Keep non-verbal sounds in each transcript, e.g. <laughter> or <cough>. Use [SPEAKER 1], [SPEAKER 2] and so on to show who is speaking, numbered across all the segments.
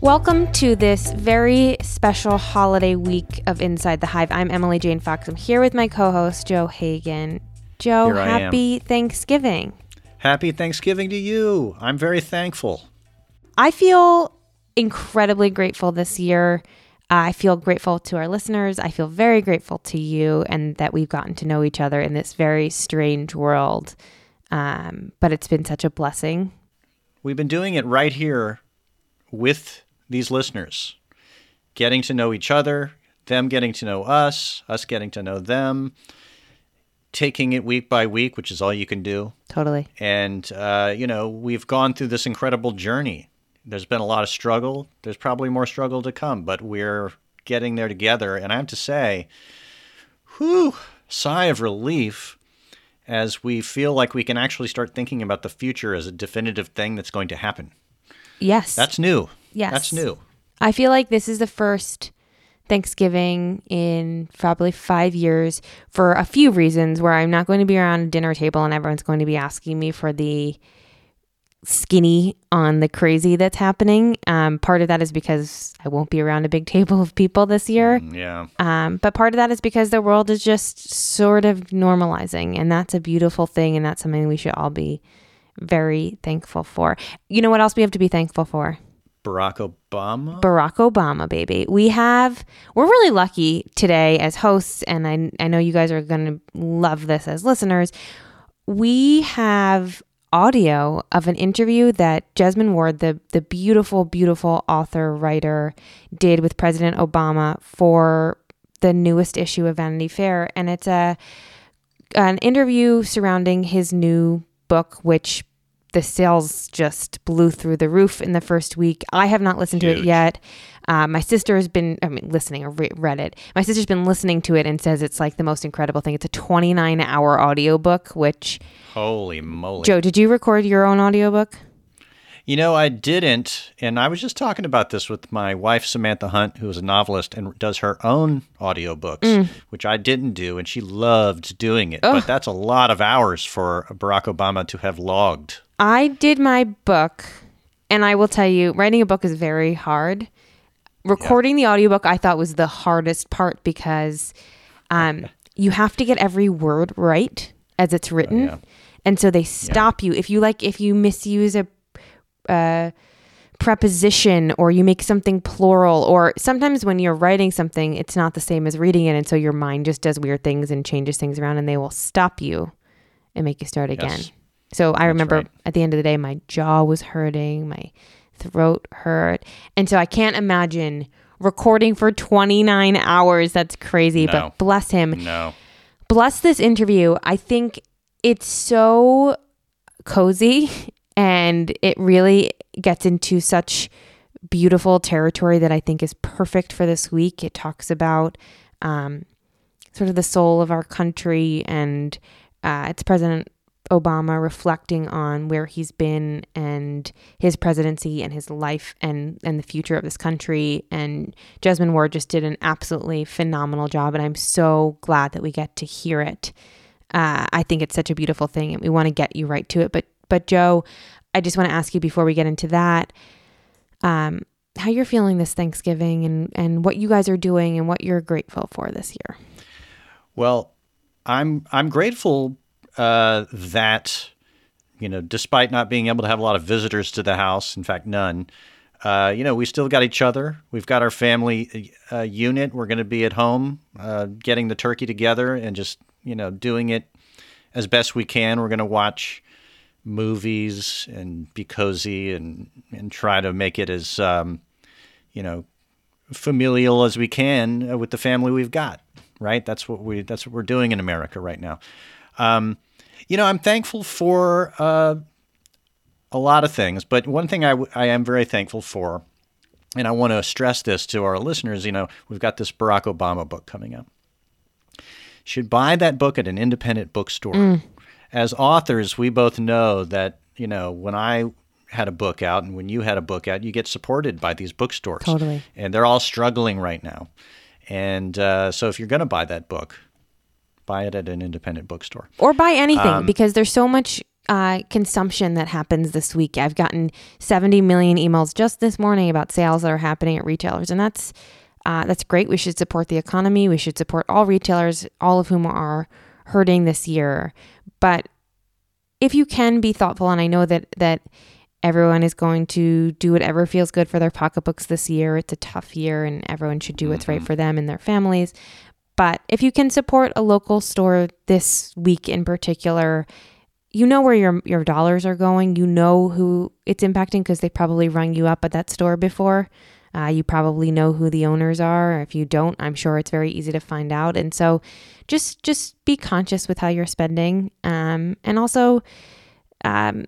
[SPEAKER 1] Welcome to this very special holiday week of Inside the Hive. I'm Emily Jane Fox. I'm here with my co host, Joe Hagan. Joe,
[SPEAKER 2] Here I am.
[SPEAKER 1] happy Thanksgiving.
[SPEAKER 2] Happy Thanksgiving to you. I'm very thankful.
[SPEAKER 1] I feel incredibly grateful this year. I feel grateful to our listeners. I feel very grateful to you and that we've gotten to know each other in this very strange world. Um, but it's been such a blessing.
[SPEAKER 2] We've been doing it right here with these listeners, getting to know each other, them getting to know us, us getting to know them, taking it week by week, which is all you can do.
[SPEAKER 1] Totally.
[SPEAKER 2] And, uh, you know, we've gone through this incredible journey. There's been a lot of struggle. There's probably more struggle to come, but we're getting there together. And I have to say, whew, sigh of relief as we feel like we can actually start thinking about the future as a definitive thing that's going to happen.
[SPEAKER 1] Yes.
[SPEAKER 2] That's new.
[SPEAKER 1] Yes.
[SPEAKER 2] That's new.
[SPEAKER 1] I feel like this is the first Thanksgiving in probably five years for a few reasons where I'm not going to be around a dinner table and everyone's going to be asking me for the skinny on the crazy that's happening. Um, part of that is because I won't be around a big <laughs> table of people this year.
[SPEAKER 2] Yeah.
[SPEAKER 1] Um, but part of that is because the world is just sort of normalizing, and that's a beautiful thing, and that's something we should all be very thankful for. You know what else we have to be thankful for?
[SPEAKER 2] Barack Obama.
[SPEAKER 1] Barack Obama, baby. We have, we're really lucky today as hosts, and I, I know you guys are to love this as listeners. We have audio of an interview that Jesmyn Ward, the, the beautiful, beautiful author, writer, did with President Obama for the newest issue of Vanity Fair. And it's a, an interview surrounding his new book, which the sales just blew through the roof in the first week. I have not listened to it yet. Uh, my sister has been, I mean, listening or re- read it. My sister's been listening to it and says it's like the most incredible thing. It's a 29 hour audiobook, which,
[SPEAKER 2] Holy moly.
[SPEAKER 1] Joe, did you record your own audiobook?
[SPEAKER 2] You know, I didn't. And I was just talking about this with my wife, Samantha Hunt, who is a novelist and does her own audiobooks,
[SPEAKER 1] Mm.
[SPEAKER 2] which I didn't do. And she loved doing it. But that's a lot of hours for Barack Obama to have logged.
[SPEAKER 1] I did my book, and I will tell you, writing a book is very hard. Recording the audiobook, I thought was the hardest part because um, <laughs> you have to get every word right as it's written,
[SPEAKER 2] yeah.
[SPEAKER 1] and so they stop you if you like if you misuse a. Uh, preposition or you make something plural or sometimes when you're writing something it's not the same as reading it and so your mind just does weird things and changes things around and they will stop you and make you start again
[SPEAKER 2] Yes.
[SPEAKER 1] So i remember
[SPEAKER 2] right.
[SPEAKER 1] at the end of the day my jaw was hurting my throat hurt and so i can't imagine recording for 29 hours that's crazy
[SPEAKER 2] No.
[SPEAKER 1] but bless him
[SPEAKER 2] No.
[SPEAKER 1] bless this interview. I think it's so cozy <laughs> and it really gets into such beautiful territory that I think is perfect for this week. It talks about um, sort of the soul of our country and uh, it's President Obama reflecting on where he's been and his presidency and his life and and the future of this country and Jesmyn Ward just did an absolutely phenomenal job and I'm so glad that we get to hear it. Uh, I think it's such a beautiful thing and we want to get you right to it. But but Joe, I just want to ask you before we get into that, um, how you're feeling this Thanksgiving and and what you guys are doing and what you're grateful for this year.
[SPEAKER 2] Well, I'm I'm grateful uh, that you know, despite not being able to have a lot of visitors to the house, in fact, none. Uh, you know, we still got each other. We've got our family uh, unit. We're going to be at home, uh, getting the turkey together and just you know doing it as best we can. We're going to watch movies and be cozy and and try to make it as um, you know familial as we can uh, with the family we've got. Right? That's what we that's what we're doing in America right now. Um, you know, I'm thankful for uh, a lot of things, but one thing I, w- I am very thankful for, and I want to stress this to our listeners. You know, we've got this Barack Obama book coming up. Should buy that book at an independent bookstore. As authors, we both know that you know when I had a book out and when you had a book out, you get supported by these bookstores.
[SPEAKER 1] Totally.
[SPEAKER 2] And they're all struggling right now. And uh, so if you're going to buy that book, buy it at an independent bookstore.
[SPEAKER 1] or buy anything
[SPEAKER 2] Um,
[SPEAKER 1] because there's so much uh, consumption that happens this week. I've gotten 70 million emails just this morning about sales that are happening at retailers, and that's uh, that's great. We should support the economy. We should support all retailers, all of whom are hurting this year. But if you can be thoughtful, and I know that that everyone is going to do whatever feels good for their pocketbooks this year. It's a tough year, and everyone should do what's mm-hmm. right for them and their families. But if you can support a local store this week in particular, you know where your your dollars are going. You know who it's impacting because they probably rung you up at that store before. Uh, you probably know who the owners are. If you don't, I'm sure it's very easy to find out. And so, just just be conscious with how you're spending, um, and also, um,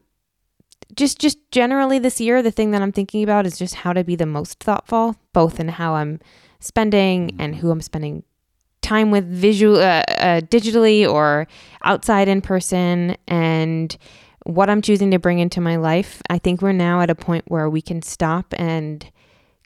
[SPEAKER 1] just just generally this year, the thing that I'm thinking about is just how to be the most thoughtful, both in how I'm spending and who I'm spending time with visual uh, uh, digitally or outside in person and what I'm choosing to bring into my life. I think we're now at a point where we can stop and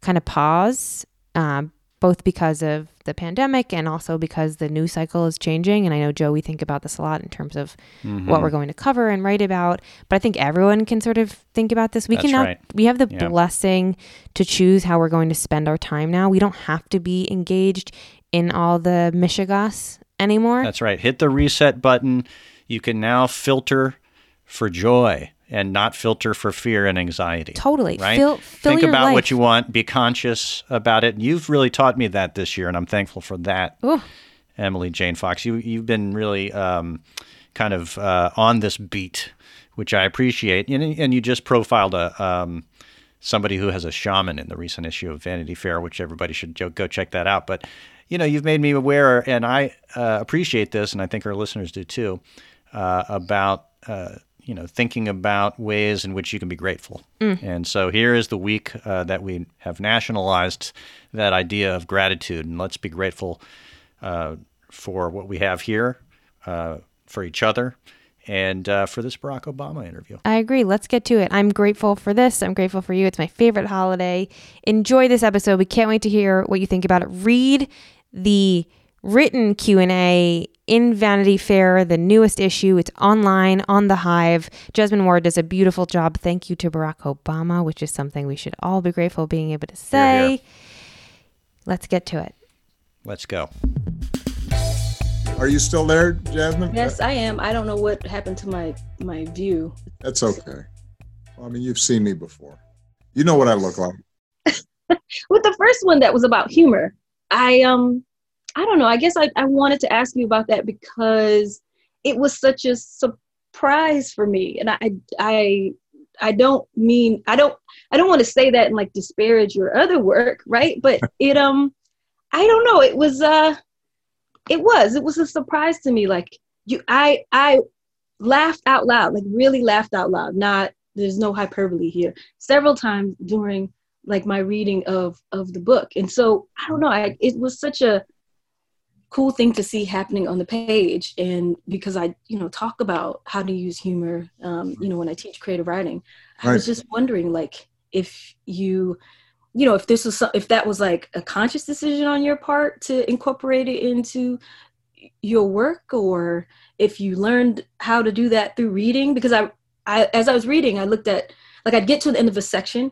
[SPEAKER 1] kind of pause, uh, both because of the pandemic and also because the news cycle is changing. And I know, Joe, we think about this a lot in terms of mm-hmm. what we're going to cover and write about. But I think everyone can sort of think about this. We
[SPEAKER 2] That's
[SPEAKER 1] can now,
[SPEAKER 2] right.
[SPEAKER 1] we have the blessing to choose how we're going to spend our time now. We don't have to be engaged in all the mishigas anymore.
[SPEAKER 2] That's right. Hit the reset button. You can now filter for joy and not filter for fear and anxiety.
[SPEAKER 1] Totally.
[SPEAKER 2] Right?
[SPEAKER 1] Fill, fill
[SPEAKER 2] Think about
[SPEAKER 1] life.
[SPEAKER 2] what you want, be conscious about it. You've really taught me that this year, and I'm thankful for that.
[SPEAKER 1] Ooh.
[SPEAKER 2] Emily Jane Fox, you, you've been really um, kind of uh, on this beat, which I appreciate. And, and you just profiled a. Um, somebody who has a shaman in the recent issue of Vanity Fair, which everybody should go check that out. But you know, you've made me aware, and I uh, appreciate this, and I think our listeners do too, uh, about uh, you know thinking about ways in which you can be grateful. Mm. And so here is the week uh, that we have nationalized that idea of gratitude, and let's be grateful uh, for what we have here, uh, for each other, and uh, for this Barack Obama interview.
[SPEAKER 1] I agree. Let's get to it. I'm grateful for this. I'm grateful for you. It's my favorite holiday. Enjoy this episode. We can't wait to hear what you think about it. Read the written Q&A in Vanity Fair, the newest issue. It's online on the Hive. Jesmyn Ward does a beautiful job. Thank you to Barack Obama, which is something we should all be grateful being able to say.
[SPEAKER 2] Here, here.
[SPEAKER 1] Let's get to it.
[SPEAKER 2] Let's go.
[SPEAKER 3] Are you still there, Jesmyn?
[SPEAKER 4] Yes, I am. I don't know what happened to my my view.
[SPEAKER 3] That's okay. Well, I mean, you've seen me before. You know what I look like. <laughs>
[SPEAKER 4] With the first one that was about humor, I um I don't know. I guess I, I wanted to ask you about that because it was such a surprise for me. And I I I don't mean I don't I don't want to say that and like disparage your other work, right? But <laughs> it um I don't know. It was uh it was it was a surprise to me like you i i laughed out loud like really laughed out loud not there's no hyperbole here several times during like my reading of of the book. And so i don't know I, it was such a cool thing to see happening on the page. And because i you know talk about how to use humor um, you know when i teach creative writing i right. was just wondering like if you you know if this was if that was like a conscious decision on your part to incorporate it into your work or if you learned how to do that through reading? Because I, I as i was reading i looked at like i'd get to the end of a section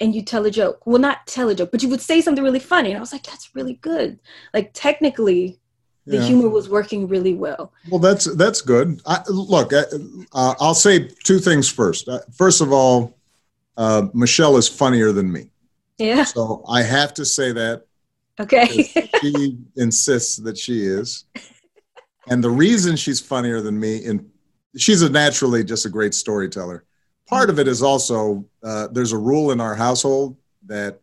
[SPEAKER 4] and you tell a joke well not tell a joke but you would say something really funny and i was like that's really good like technically the yeah. humor was working really well
[SPEAKER 3] well that's that's good I, look uh, uh, i'll say two things first uh, first of all uh, michelle is funnier than me
[SPEAKER 4] yeah.
[SPEAKER 3] So I have to say that.
[SPEAKER 4] Okay.
[SPEAKER 3] she <laughs> insists that she is. And the reason she's funnier than me, and she's a naturally just a great storyteller. Part of it is also uh, there's a rule in our household that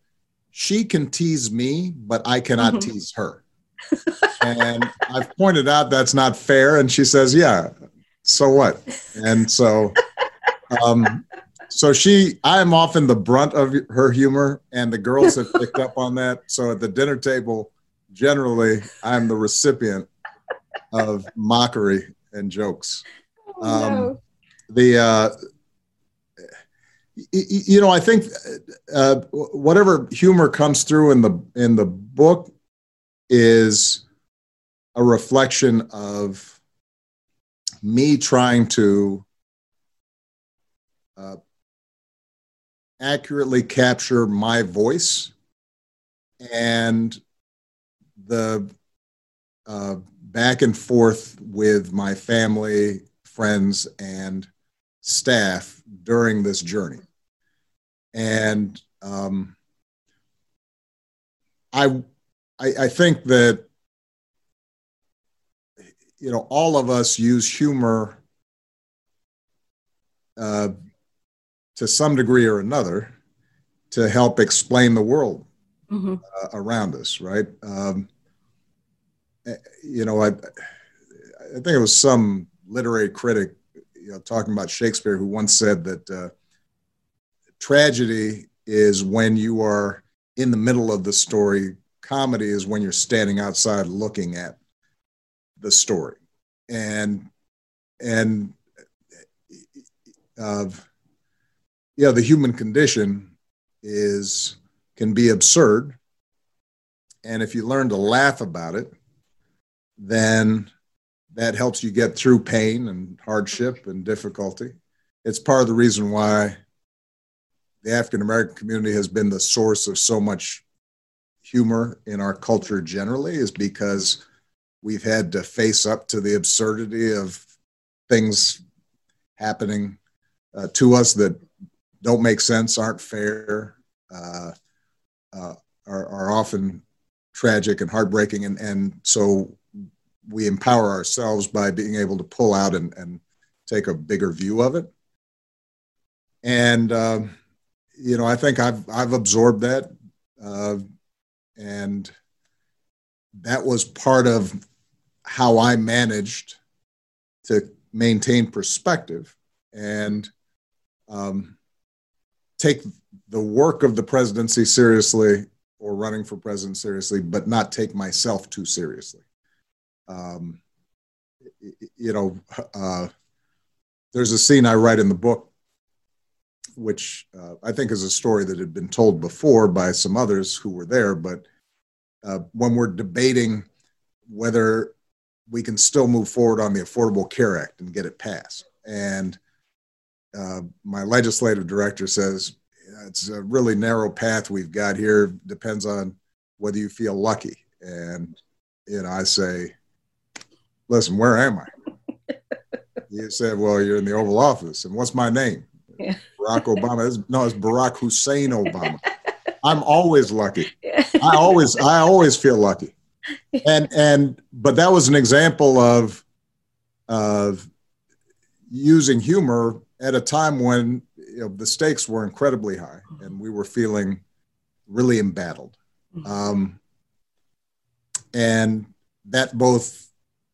[SPEAKER 3] she can tease me, but I cannot mm-hmm. tease her. and I've pointed out that's not fair. And she says, Yeah, so what? And so um, so she i am often the brunt of her humor and the girls have picked up on that so at the dinner table generally i'm the recipient of mockery and jokes
[SPEAKER 4] oh, um, no.
[SPEAKER 3] the uh, you know i think uh, whatever humor comes through in the in the book is a reflection of me trying to uh, accurately capture my voice and the uh, back and forth with my family, friends, and staff during this journey. And um, I, I, I think that you know all of us use humor uh, to some degree or another to help explain the world mm-hmm. uh, around us, right? Um, eh, you know, I, I think it was some literary critic, you know, talking about Shakespeare who once said that uh, tragedy is when you are in the middle of the story. Comedy is when you're standing outside looking at the story, and and uh, yeah, the human condition is can be absurd, and if you learn to laugh about it, then that helps you get through pain and hardship and difficulty. It's part of the reason why the African American community has been the source of so much humor in our culture generally, is because we've had to face up to the absurdity of things happening uh, to us that don't make sense, aren't fair, uh, uh, are, are often tragic and heartbreaking. And, and so we empower ourselves by being able to pull out and, and take a bigger view of it. And, um, you know, I think I've, I've absorbed that. Uh, and that was part of how I managed to maintain perspective and um, take the work of the presidency seriously or running for president seriously, but not take myself too seriously. Um, you know, uh, there's a scene I write in the book, which uh, I think is a story that had been told before by some others who were there. But uh, when we're debating whether we can still move forward on the Affordable Care Act and get it passed, and uh, my legislative director says it's a really narrow path we've got here. Depends on whether you feel lucky. And you know, I say, listen, where am I? he said, well, you're in the Oval Office. And what's my name? Yeah. Barack Obama. It's, no, it's Barack Hussein Obama. <laughs> I'm always lucky. I always, I always feel lucky. And and but that was an example of of using humor at a time when you know, the stakes were incredibly high and we were feeling really embattled. Mm-hmm. Um, and that both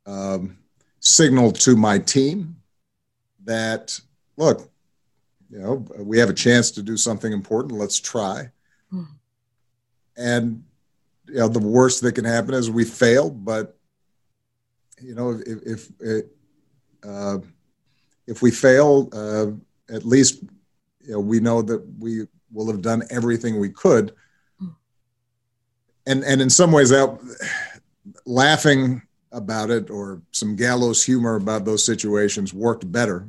[SPEAKER 3] um, signaled to my team that, look, you know, we have a chance to do something important. Let's try. Mm-hmm. And you know, the worst that can happen is we fail. But you know, if if, uh, if we fail, uh, at least you know, we know that we will have done everything we could. And and in some ways, that <sighs> laughing about it or some gallows humor about those situations worked better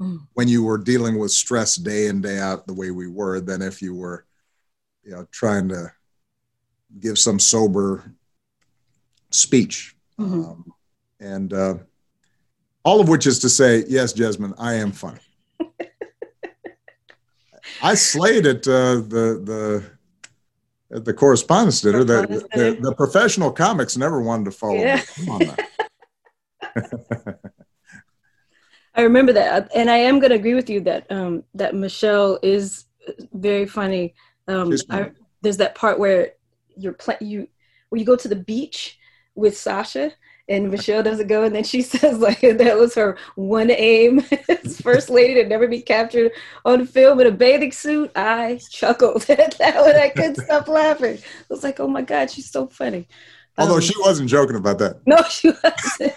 [SPEAKER 3] mm. when you were dealing with stress day in day out the way we were than if you were you know trying to give some sober speech mm-hmm. um, and uh, all of which is to say, yes, Jesmyn, I am funny. <laughs> I slayed at uh, the the at the correspondents' dinner. The, the, the, professional comics never wanted to follow yeah. me. Come on. <laughs> <laughs>
[SPEAKER 4] I remember that, and I am going to agree with you that um, that Michelle is very funny. Um, funny. I, there's that part where you're pl- you where you go to the beach with Sasha and Michelle doesn't go, and then she <laughs> says like that was her one aim <laughs> as first lady to never be captured on film in a bathing suit. I chuckled <laughs> at that one. I couldn't stop laughing. I was like, oh my god, she's so funny.
[SPEAKER 3] Although um, she wasn't joking about that.
[SPEAKER 4] No, she wasn't.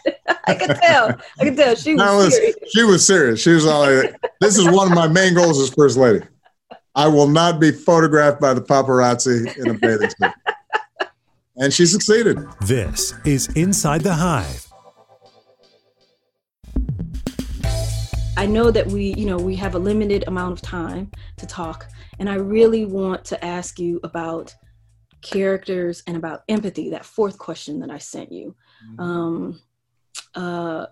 [SPEAKER 4] I could tell. I could tell she was, was serious.
[SPEAKER 3] She was serious. She was all like, "This is one of my main goals as first lady. I will not be photographed by the paparazzi in a bathing suit." And she succeeded.
[SPEAKER 5] This is Inside the Hive.
[SPEAKER 4] I know that we, you know, we have a limited amount of time to talk, and I really want to ask you about characters and about empathy. That fourth question that I sent you, mm-hmm. um, uh,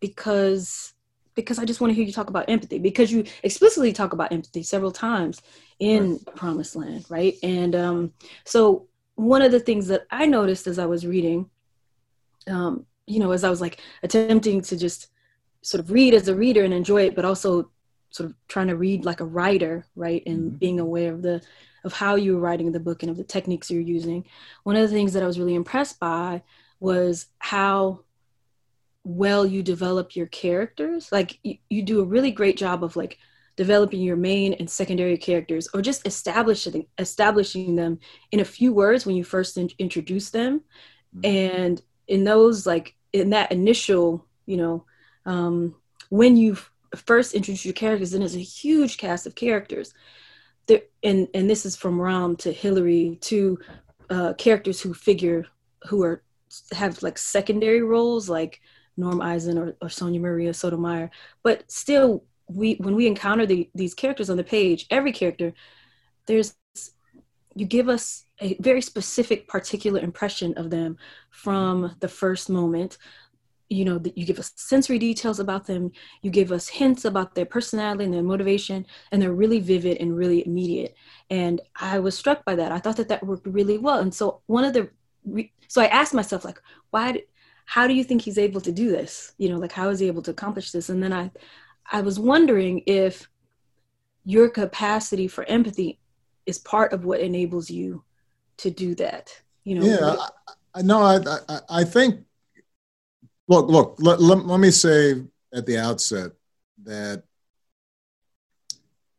[SPEAKER 4] because because I just want to hear you talk about empathy because you explicitly talk about empathy several times in right. Promised Land, right? And um, so one of the things that I noticed as I was reading, um, you know, as I was like attempting to just sort of read as a reader and enjoy it, but also sort of trying to read like a writer, right? And mm-hmm. being aware of the of how you were writing the book and of the techniques you're using. One of the things that I was really impressed by was how well you develop your characters. Like you, you do a really great job of like developing your main and secondary characters or just establishing establishing them in a few words when you first in, introduce them mm-hmm. and in those like in that initial you know um, when you first introduce your characters, then there's a huge cast of characters. There, and and this is from Rahm to Hillary to uh, characters who figure who are have like secondary roles like Norm Eisen or, or Sonia Maria Sotomayor. But still, we when we encounter the, these characters on the page, every character, there's you give us a very specific particular impression of them from the first moment. You know that you give us sensory details about them you give us hints about their personality and their motivation and they're really vivid and really immediate. And i was struck by that. I thought that that worked really well. And so one of the so i asked myself like why how do you think he's able to do this? You know like how is he able to accomplish this? And then i i was wondering if your capacity for empathy is part of what enables you to do that you know
[SPEAKER 3] yeah I, no I, I i think Look, look, let, let, let me say at the outset that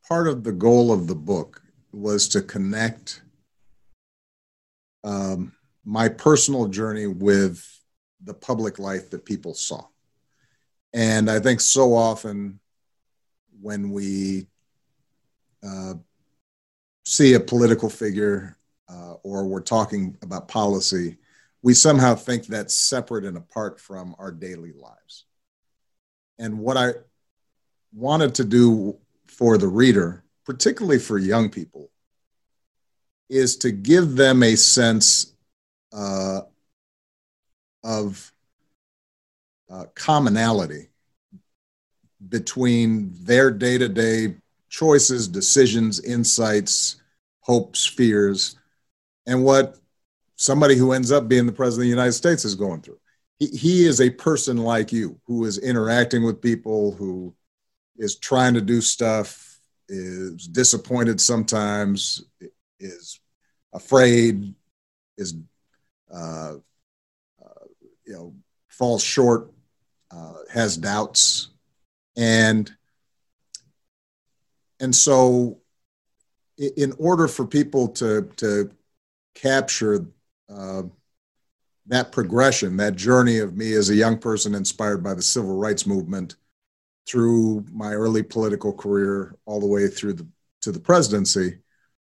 [SPEAKER 3] part of the goal of the book was to connect um, my personal journey with the public life that people saw. And I think so often when we uh, see a political figure uh, or we're talking about policy, we somehow think that's separate and apart from our daily lives. And what I wanted to do for the reader, particularly for young people, is to give them a sense uh, of uh, commonality between their day to day choices, decisions, insights, hopes, fears, and what somebody who ends up being the president of the United States is going through. He, he is a person like you who is interacting with people, who is trying to do stuff, is disappointed sometimes, is afraid, is, uh, uh, you know, falls short, uh, has doubts. And, and so in order for people to, to capture uh, that progression, that journey of me as a young person inspired by the civil rights movement through my early political career all the way through the, to the presidency,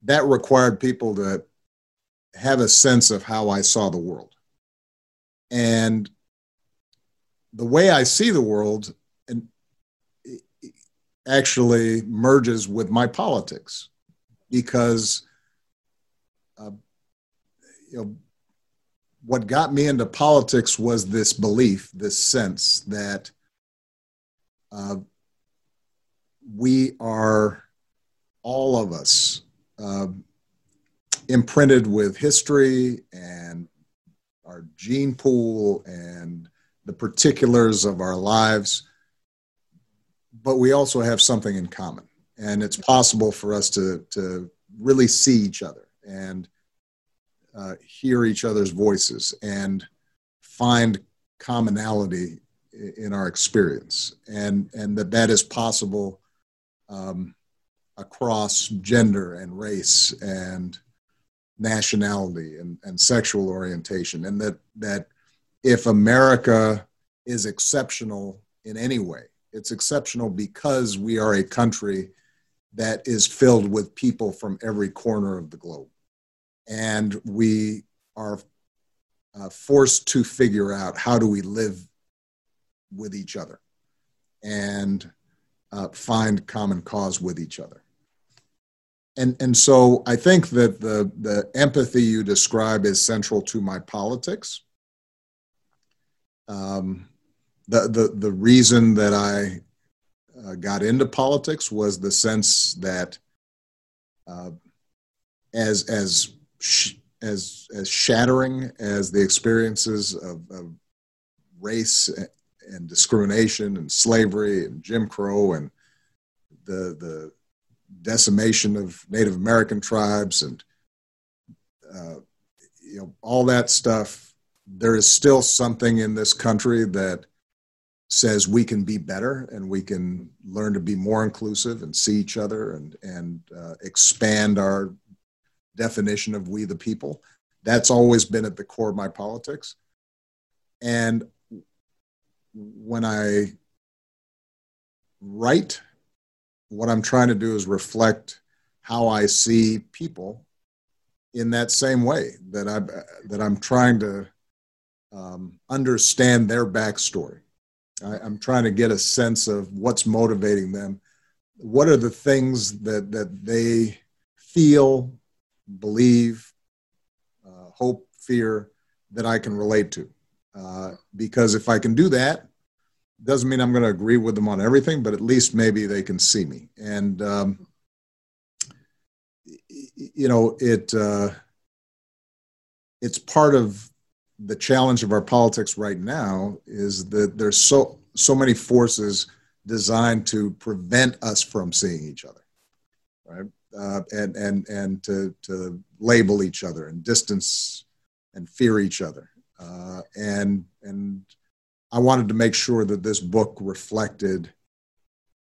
[SPEAKER 3] that required people to have a sense of how I saw the world. And the way I see the world and actually merges with my politics because uh, you know what got me into politics was this belief, this sense that uh, we are all of us uh, imprinted with history and our gene pool and the particulars of our lives, but we also have something in common. And it's possible for us to, to really see each other and uh, hear each other's voices and find commonality in our experience and and that that is possible um, across gender and race and nationality and, and sexual orientation and that that if america is exceptional in any way it's exceptional because we are a country that is filled with people from every corner of the globe and we are uh, forced to figure out how do we live with each other and uh, find common cause with each other. And, and so I think that the, the empathy you describe is central to my politics. Um, the, the, the reason that I uh, got into politics was the sense that uh, as, as, sh- as, as shattering as the experiences of, of race and discrimination and slavery and Jim Crow and the, the decimation of Native American tribes and uh, you know all that stuff. There is still something in this country that says we can be better and we can learn to be more inclusive and see each other and and uh, expand our definition of we the people. That's always been at the core of my politics. And when I write what I'm trying to do is reflect how I see people in that same way that I that I'm trying to um, understand their backstory. I, I'm trying to get a sense of what's motivating them. What are the things that that they feel, believe, uh, hope, fear that I can relate to? Uh, because if I can do that, doesn't mean I'm going to agree with them on everything, but at least maybe they can see me. And um, you know, it uh, it's part of the challenge of our politics right now is that there's so so many forces designed to prevent us from seeing each other, right? Uh, and and and to to label each other and distance and fear each other, uh, and and I wanted to make sure that this book reflected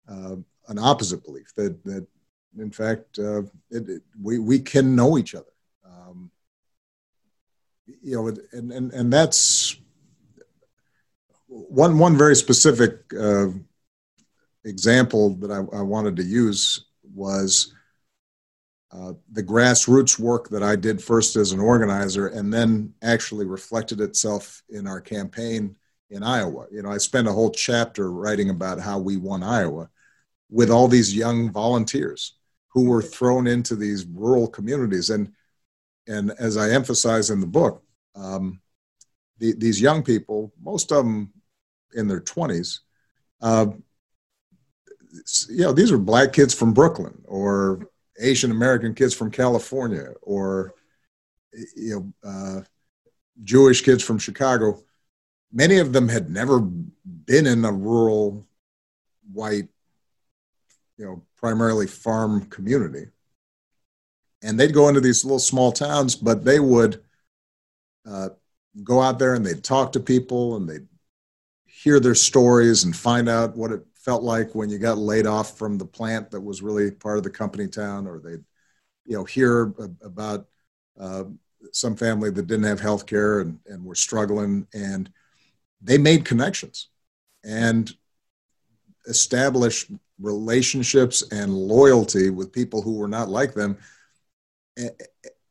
[SPEAKER 3] uh, an opposite belief that that in fact uh, it, it, we we can know each other. You know, and and and that's one one very specific uh, example that I, I, wanted to use was. Uh, the grassroots work that I did first as an organizer and then actually reflected itself in our campaign in Iowa. You know, I spent a whole chapter writing about how we won Iowa with all these young volunteers who were thrown into these rural communities. And, and as I emphasize in the book, um, the, these young people, most of them in their 20s, uh, you know, these are black kids from Brooklyn or Asian American kids from California or, you know, uh, Jewish kids from Chicago. Many of them had never been in a rural white you know primarily farm community and they'd go into these little small towns but they would uh, go out there and they'd talk to people and they'd hear their stories and find out what it felt like when you got laid off from the plant that was really part of the company town or they'd you know hear about uh, some family that didn't have health care and, and were struggling and they made connections and established relationships and loyalty with people who were not like them.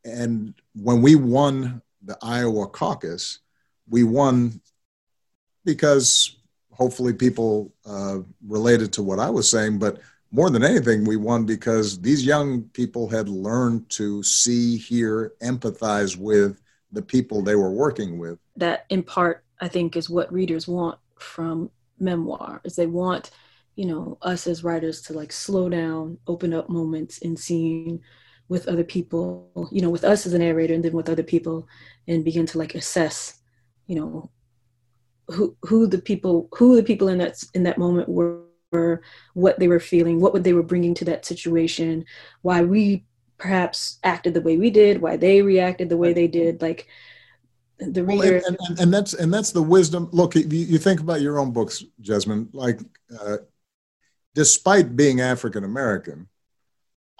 [SPEAKER 3] And when we won the Iowa caucus, we won because hopefully people uh, related to what I was saying, but more than anything, we won because these young people had learned to see, hear, empathize with the people they were working with.
[SPEAKER 4] That in part I think is what readers want from memoir is they want you know us as writers to like slow down open up moments in scene with other people you know with us as a narrator and then with other people and begin to like assess you know who who the people who the people in that in that moment were what they were feeling what they were bringing to that situation why we perhaps acted the way we did why they reacted the way they did like the reader
[SPEAKER 3] well, and, and, and, that's and that's the wisdom. Look you, you think about your own books Jesmyn like uh, despite being african american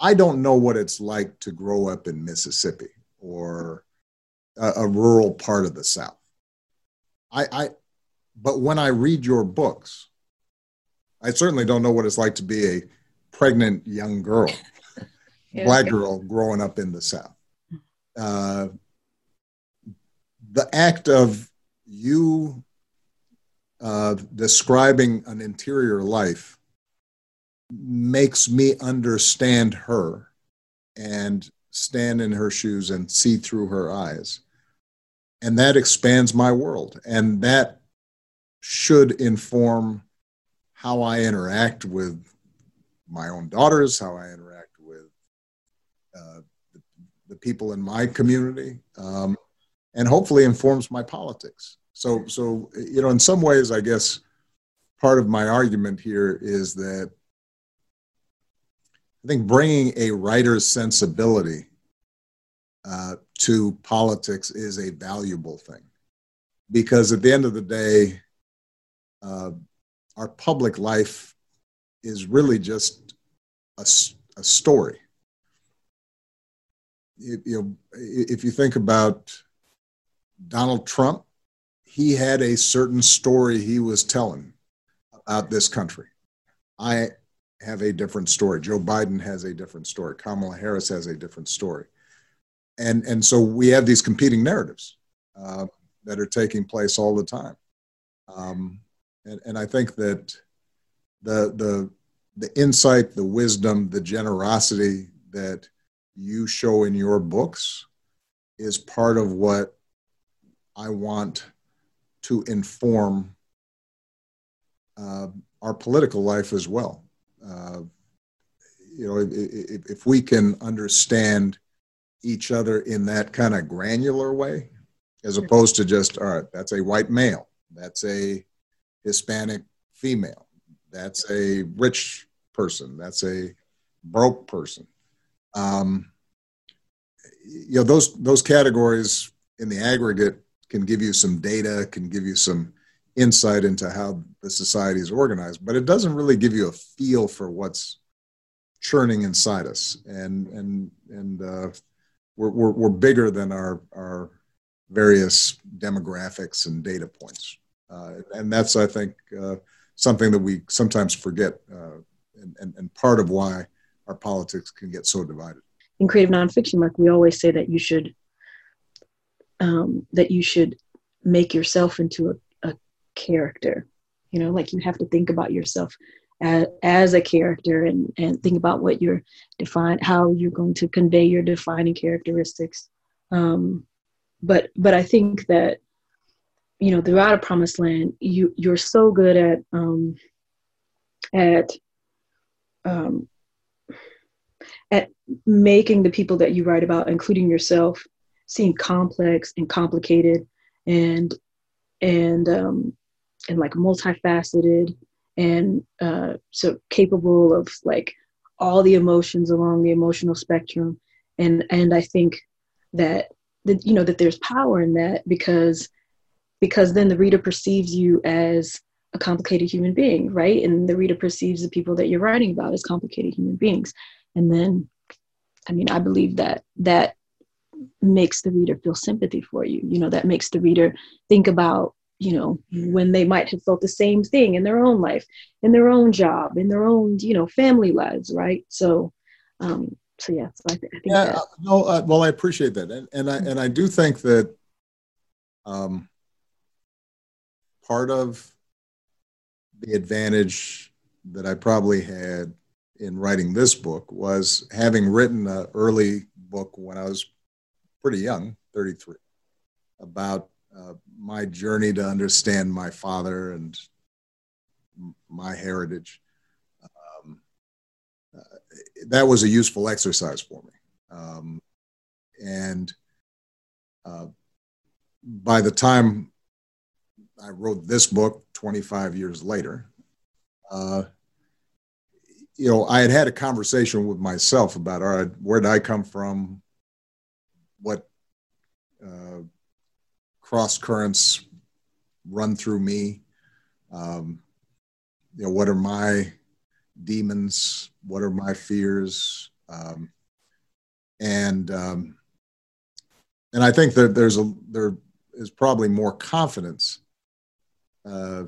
[SPEAKER 3] i don't know what it's like to grow up in mississippi or a, a rural part of the south I, I but when i read your books i certainly don't know what it's like to be a pregnant young girl <laughs> yeah. black girl growing up in the south uh, the act of you uh, describing an interior life makes me understand her and stand in her shoes and see through her eyes. And that expands my world. And that should inform how I interact with my own daughters, how I interact with uh, the, the, people in my community, um, and hopefully informs my politics. So, so you know, in some ways, I guess part of my argument here is that I think bringing a writer's sensibility uh, to politics is a valuable thing because at the end of the day, uh, our public life is really just a, a story. It, you if you think about Donald Trump, he had a certain story he was telling about this country. I have a different story. Joe Biden has a different story. Kamala Harris has a different story. And, and so we have these competing narratives uh, that are taking place all the time. Um, and, and I think that the, the, the insight, the wisdom, the generosity that you show in your books is part of what I want to inform uh, our political life as well. Uh, you know, if, if, we can understand each other in that kind of granular way, as opposed to just, all right, that's a white male, that's a Hispanic female, that's a rich person, that's a broke person. Um, you know, those those categories in the aggregate can give you some data, can give you some insight into how the society is organized, but it doesn't really give you a feel for what's churning inside us. And and and uh, we're, we're we're bigger than our our various demographics and data points, uh, and that's I think uh, something that we sometimes forget, uh, and, and and part of why our politics can get so divided.
[SPEAKER 4] In creative nonfiction, Mark, we always say that you should um, that you should make yourself into a character. You know like you have to think about yourself as, as a character and and think about what you're defined how you're going to convey your defining characteristics. Um but but i think that you know throughout a promised land you you're so good at um at um at making the people that you write about including yourself seem complex and complicated and and um and like multifaceted and uh, so capable of like all the emotions along the emotional spectrum. And and i think that that you know that there's power in that because because then the reader perceives you as a complicated human being right? And the reader perceives the people that you're writing about as complicated human beings. And then i mean i believe that that makes the reader feel sympathy for you. You know that makes the reader think about you know when they might have felt the same thing in their own life in their own job in their own you know family lives right? So um so yeah so I, th- I think
[SPEAKER 3] yeah that, uh, no uh, well i appreciate that. And, and i and i do think that um part of the advantage that i probably had in writing this book was having written an early book when i was pretty young 33 about uh, my journey to understand my father and my heritage. Um, uh, that was a useful exercise for me. Um, and uh, by the time I wrote this book 25 years later, uh, you know, I had had a conversation with myself about, all right, where did I come from? What uh, cross currents run through me. Um, you know, what are my demons? What are my fears? Um, and um, and I think that there's a there is probably more confidence uh,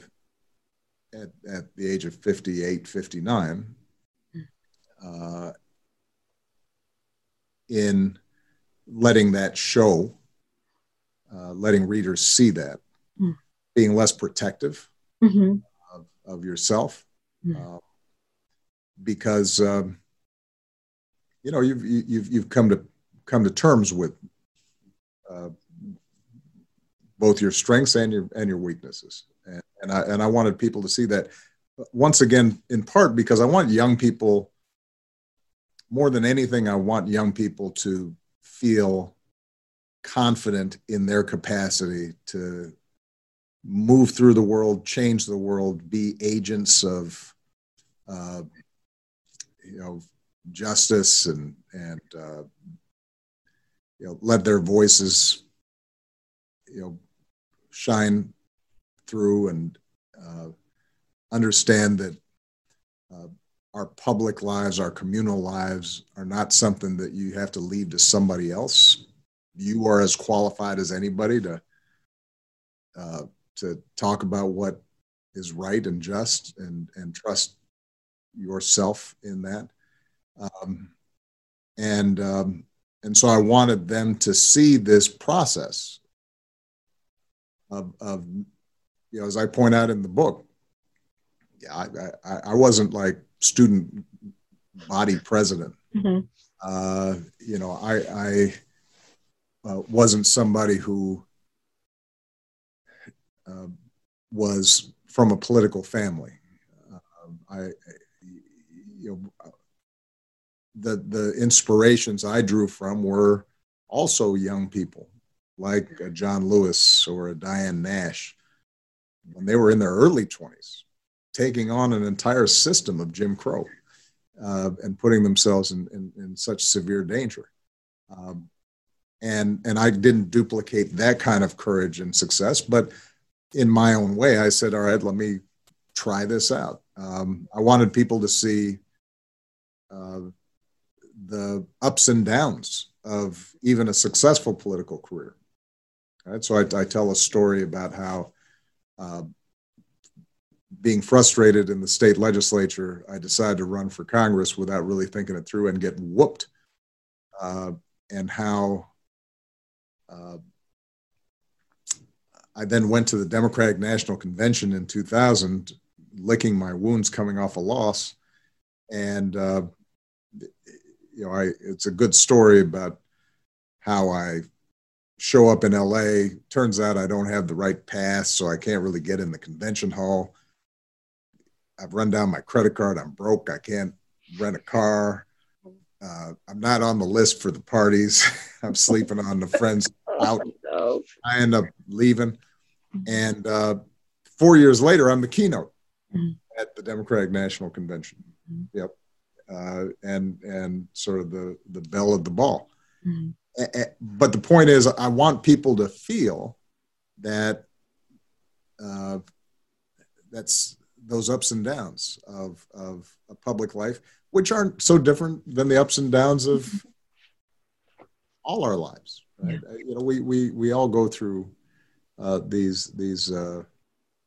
[SPEAKER 3] at, at the age of 58, 59 uh, in letting that show uh, letting readers see that, mm. being less protective mm-hmm. of, of, yourself. Mm. Uh, because um, you know you've you've you've come to come to terms with uh, both your strengths and your and your weaknesses, and, and I and I wanted people to see that once again in part because I want young people more than anything I want young people to feel confident in their capacity to move through the world, change the world, be agents of, uh, you know, justice and and uh, you know let their voices, you know, shine through and uh, understand that uh, our public lives, our communal lives, are not something that you have to leave to somebody else. You are as qualified as anybody to uh, to talk about what is right and just and and trust yourself in that um, and um, and so I wanted them to see this process of, of you know as I point out in the book yeah I, I, I wasn't like student body president mm-hmm. uh, you know I I uh, wasn't somebody who uh, was from a political family. Uh, I, you know, the the inspirations I drew from were also young people like John Lewis or Diane Nash when they were in their early 20s, taking on an entire system of Jim Crow uh, and putting themselves in, in, in such severe danger. Um, and, and I didn't duplicate that kind of courage and success, but in my own way, I said, all right, let me try this out. Um, I wanted people to see uh, the ups and downs of even a successful political career. Right? So I, I tell a story about how uh, being frustrated in the state legislature, I decided to run for Congress without really thinking it through and get whooped. Uh, and how uh, I then went to the Democratic National Convention in 2000, licking my wounds coming off a loss. And, uh, you know, I, it's a good story about how I show up in LA. Turns out I don't have the right pass, so I can't really get in the convention hall. I've run down my credit card. I'm broke. I can't rent a car. Uh, I'm not on the list for the parties. <laughs> I'm sleeping on the friends <laughs> out. Oh, I end up leaving. And uh, four years later, I'm the keynote mm-hmm. at the Democratic National Convention. Mm-hmm. Yep. Uh, and and sort of the the belle of the ball. Mm-hmm. A- a- but the point is, I want people to feel that uh, that's those ups and downs of of a public life, which aren't so different than the ups and downs of <laughs> all our lives. Right? Yeah. You know, we we we all go through uh, these these uh,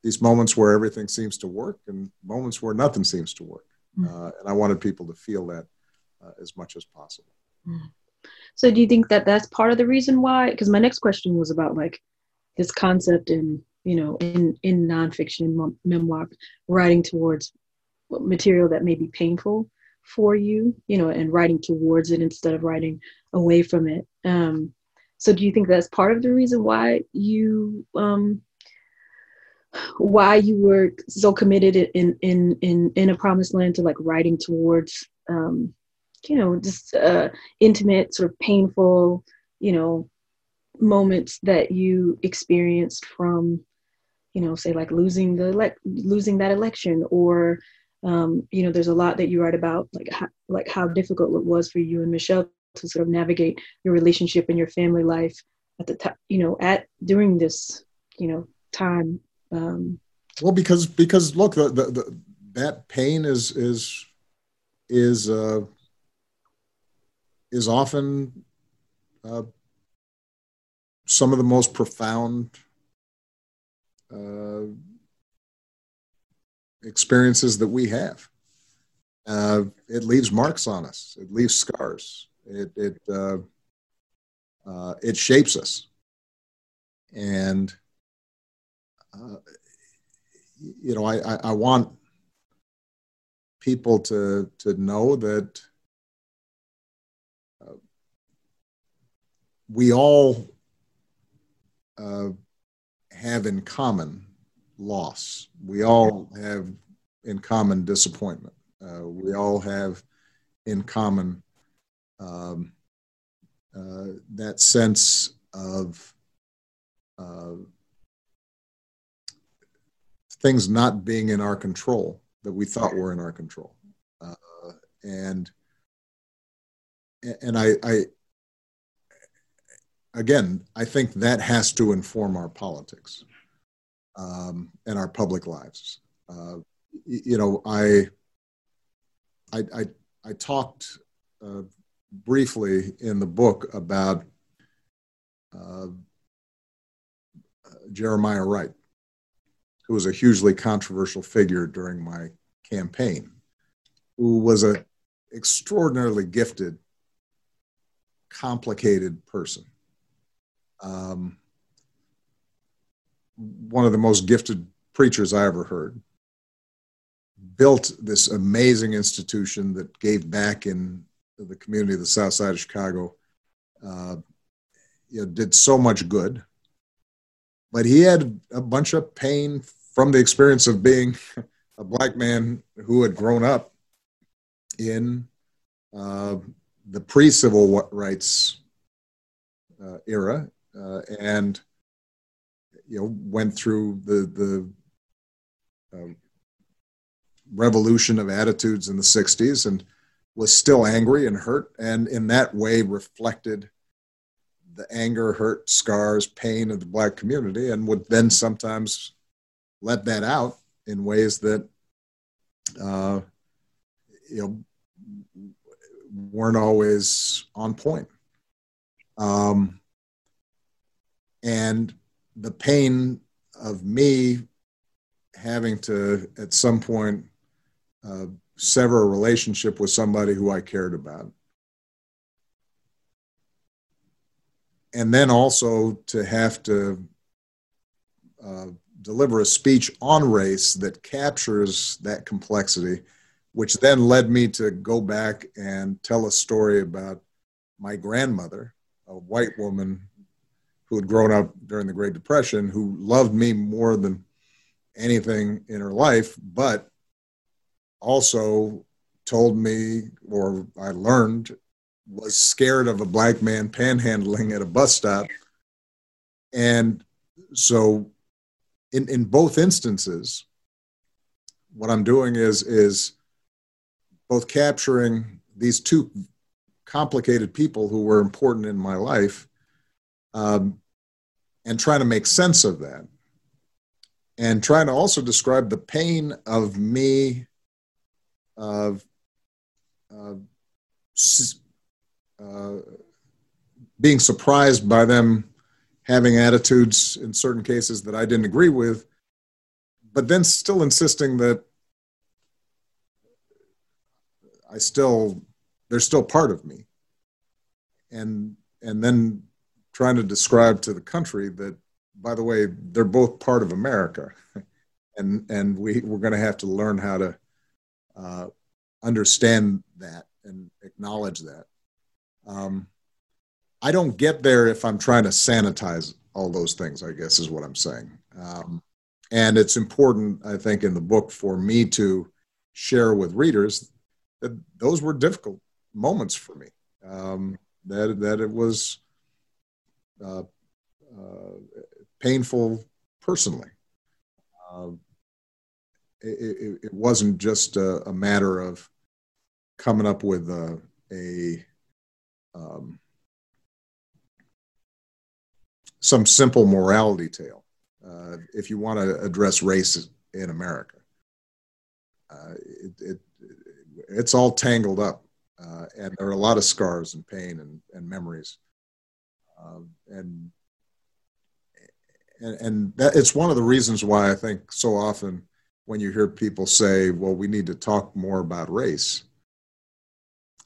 [SPEAKER 3] these moments where everything seems to work and moments where nothing seems to work. Mm. Uh, and I wanted people to feel that uh, as much as possible.
[SPEAKER 4] Mm. So, do you think that that's part of the reason why? Because my next question was about like this concept in you know in in nonfiction memoir writing towards material that may be painful for you, you know, and writing towards it instead of writing away from it. Um, so do you think that's part of the reason why you um, why you were so committed in in in in a promised land to like writing towards um, you know just uh, intimate sort of painful you know moments that you experienced from you know say like losing the elect losing that election or um, you know there's a lot that you write about like how, like how difficult it was for you and michelle to sort of navigate your relationship and your family life at the time, you know, at during this, you know, time. Um,
[SPEAKER 3] well, because because look, the, the, the that pain is is is uh, is often uh, some of the most profound uh, experiences that we have. Uh, it leaves marks on us. It leaves scars. It it uh, uh, it shapes us, and uh, you know I, I, I want people to to know that uh, we all uh, have in common loss. We all have in common disappointment. Uh, we all have in common um, uh, that sense of uh, things not being in our control that we thought were in our control. Uh, and and I, I again, I think that has to inform our politics um, and our public lives. Uh, you know, I, I, I, I talked uh, briefly in the book about uh, Jeremiah Wright, who was a hugely controversial figure during my campaign, who was an extraordinarily gifted, complicated person. Um, one of the most gifted preachers I ever heard. Built this amazing institution that gave back in the community of the South Side of Chicago. Uh, you know, did so much good, but he had a bunch of pain from the experience of being <laughs> a black man who had grown up in uh, the pre-civil rights uh, era uh, and you know went through the the uh, revolution of attitudes in the 60s and was still angry and hurt and in that way reflected the anger hurt scars pain of the black community and would then sometimes let that out in ways that uh, you know weren't always on point. Um, and the pain of me having to at some point uh, sever a relationship with somebody who I cared about. And then also to have to uh, deliver a speech on race that captures that complexity, which then led me to go back and tell a story about my grandmother, a white woman who had grown up during the Great Depression, who loved me more than anything in her life, but also told me, or I learned, was scared of a black man panhandling at a bus stop. And so, in, in both instances, what I'm doing is, is both capturing these two complicated people who were important in my life um, and trying to make sense of that. And trying to also describe the pain of me of uh, uh, being surprised by them having attitudes in certain cases that I didn't agree with, but then still insisting that I still they're still part of me, and and then trying to describe to the country that, by the way, they're both part of America, and and we we're going to have to learn how to uh, understand that and acknowledge that. Um, I don't get there if I'm trying to sanitize all those things. I guess is what I'm saying. Um, and it's important, I think, in the book for me to share with readers that those were difficult moments for me. Um, that that it was uh, uh, painful personally. Uh, it, it, wasn't just a, a, matter of coming up with a, a um, some simple morality tale uh, if you want to address race in America. Uh, it, it, it's all tangled up, uh, and there are a lot of scars and pain and, and memories um, and and, and that, it's one of the reasons why I think so often when you hear people say, well, we need to talk more about race,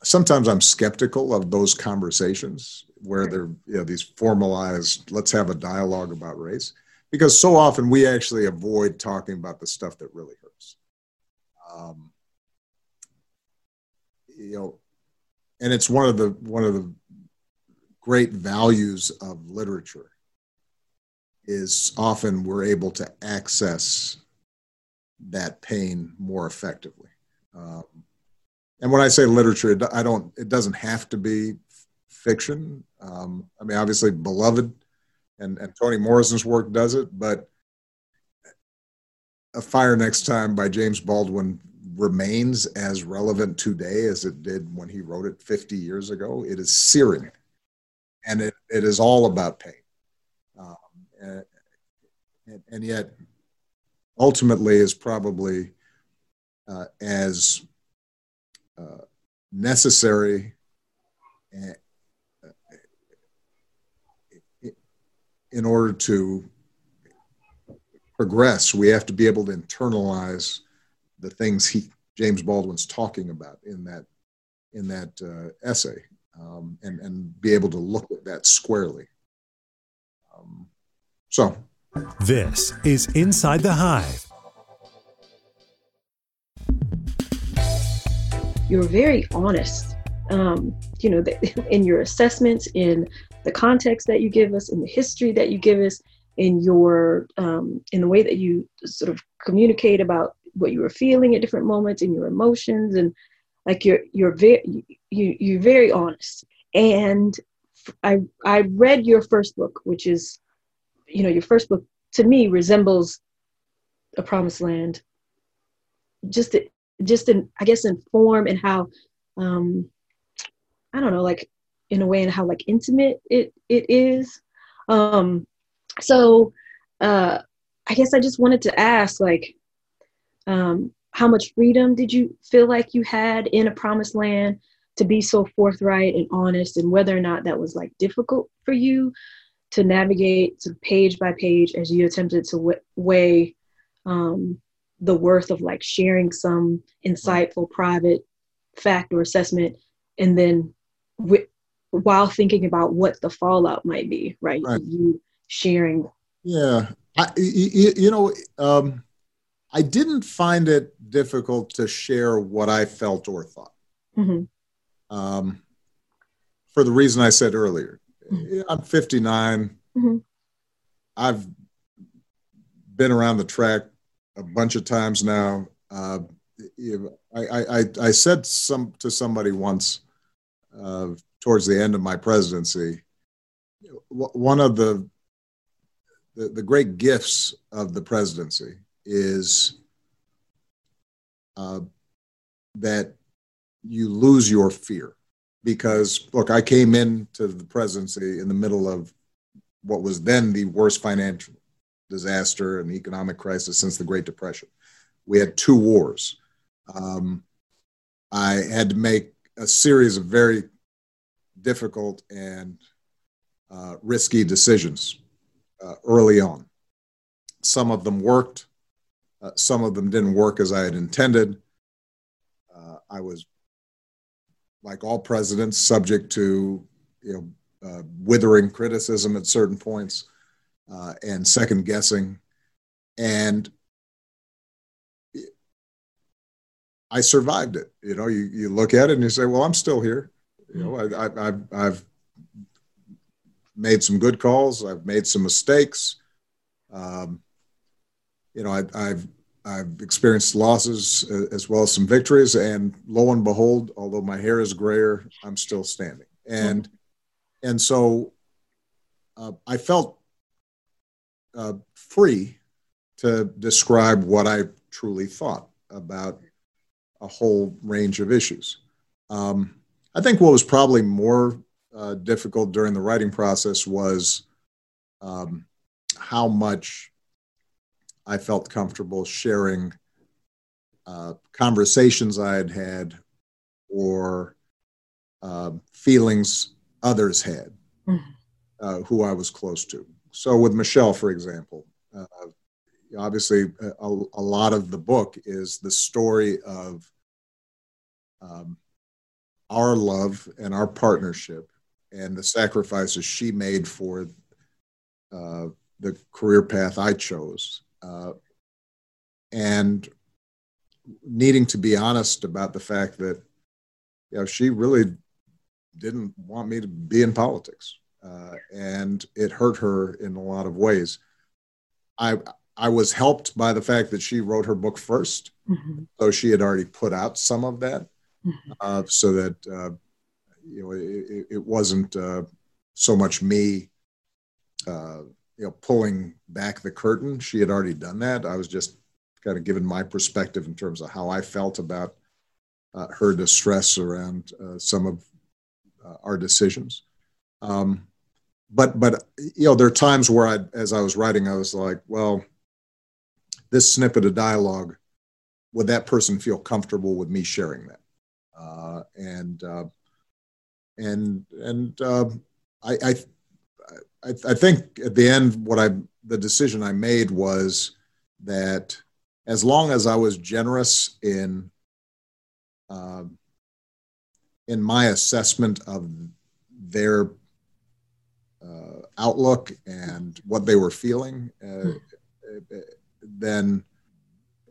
[SPEAKER 3] sometimes I'm skeptical of those conversations where they're you know, these formalized, let's have a dialogue about race, because so often we actually avoid talking about the stuff that really hurts. Um, you know, and it's one of the one of the great values of literature is often we're able to access that pain more effectively. Um, and when I say literature, I don't. It doesn't have to be fiction. Um, I mean, obviously, Beloved and, and Toni Morrison's work does it, but A Fire Next Time by James Baldwin remains as relevant today as it did when he wrote it 50 years ago. It is searing, and it, it is all about pain. Um, and, and, yet, ultimately, is probably uh, as uh, necessary uh, in order to progress, we have to be able to internalize the things he James Baldwin's talking about in that in that uh, essay, um, and and be able to look at that squarely. Um, so,
[SPEAKER 5] this is Inside the Hive.
[SPEAKER 4] You're very honest, um, you know, in your assessments, in the context that you give us, in the history that you give us, in your um, in the way that you sort of communicate about what you were feeling at different moments in your emotions and like you're you're very you you're very honest. And i i read your first book which is you know your first book to me resembles a promised land. Just just in i guess in form and how um i don't know like in a way and how like intimate it it is. Um so uh i guess i just wanted to ask like um, how much freedom did you feel like you had in a promised land to be so forthright and honest and whether or not that was like difficult for you to navigate to page by page as you attempted to w- weigh um, the worth of like sharing some insightful private fact or assessment and then w- while thinking about what the fallout might be right, right. you sharing?
[SPEAKER 3] Yeah. I, you, you know um, I didn't find it difficult to share what I felt or thought. Mm-hmm. Um, for the reason I said earlier, mm-hmm. I'm 59. Mm-hmm. I've been around the track a bunch of times now. Uh, I, I, I, said some to somebody once uh, towards the end of my presidency. One of the, the the great gifts of the presidency is uh, that you lose your fear. Because look i came into the presidency in the middle of what was then the worst financial disaster and economic crisis since the great depression. We had two wars. Um, i had to make a series of very difficult and uh, risky decisions uh, early on. Some of them worked uh, some of them didn't work as I had intended. Uh, I was, like all presidents, subject to you know uh, withering criticism at certain points uh, and second guessing, and I survived it. You know, you, you look at it and you say, "Well, I'm still here." You know, I, I, I've, I've made some good calls. I've made some mistakes. Um, you know, I, have I've experienced losses uh, as well as some victories, and lo and behold, although my hair is grayer, I'm still standing. And and so uh, I felt uh, free to describe what I truly thought about a whole range of issues. Um, I think what was probably more uh, difficult during the writing process was um, how much I felt comfortable sharing uh, conversations I had had or uh, feelings others had mm-hmm. uh, who I was close to. So, with Michelle, for example, uh, obviously, a, a, lot of the book is the story of um, our love and our partnership and the sacrifices she made for uh, the career path I chose uh, and needing to be honest about the fact that you know, she really didn't want me to be in politics, uh, and it hurt her in a lot of ways. I I was helped by the fact that she wrote her book 1st
[SPEAKER 4] Mhm.
[SPEAKER 3] so she had already put out some of that,
[SPEAKER 4] Mhm.
[SPEAKER 3] uh, so that uh, you know it, it- it wasn't uh, so much me, uh, you know, pulling back the curtain. She had already done that. I was just kind of given my perspective in terms of how I felt about uh, her distress around uh, some of uh, our decisions. Um, but but you know, there are times where I, as I was writing, I was like, well, this snippet of dialogue, would that person feel comfortable with me sharing that? Uh, and uh, and and uh, I, I I I think at the end, what I the decision I made was that as long as I was generous in um, in my assessment of their uh, outlook and what they were feeling, uh, then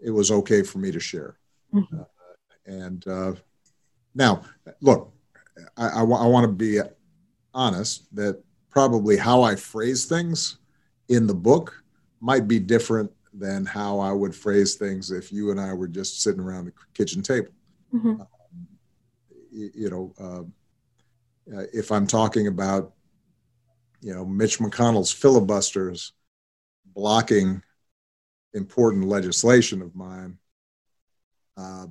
[SPEAKER 3] it was okay for me to share.
[SPEAKER 4] Mhm.
[SPEAKER 3] Uh, and uh, now, look, I, I, I want to be honest that probably how I phrase things in the book might be different than how I would phrase things if you and I were just sitting around the kitchen table
[SPEAKER 4] Mhm.
[SPEAKER 3] y- you know, uh, uh, if I'm talking about, you know, Mitch McConnell's filibusters blocking important legislation of mine, uh,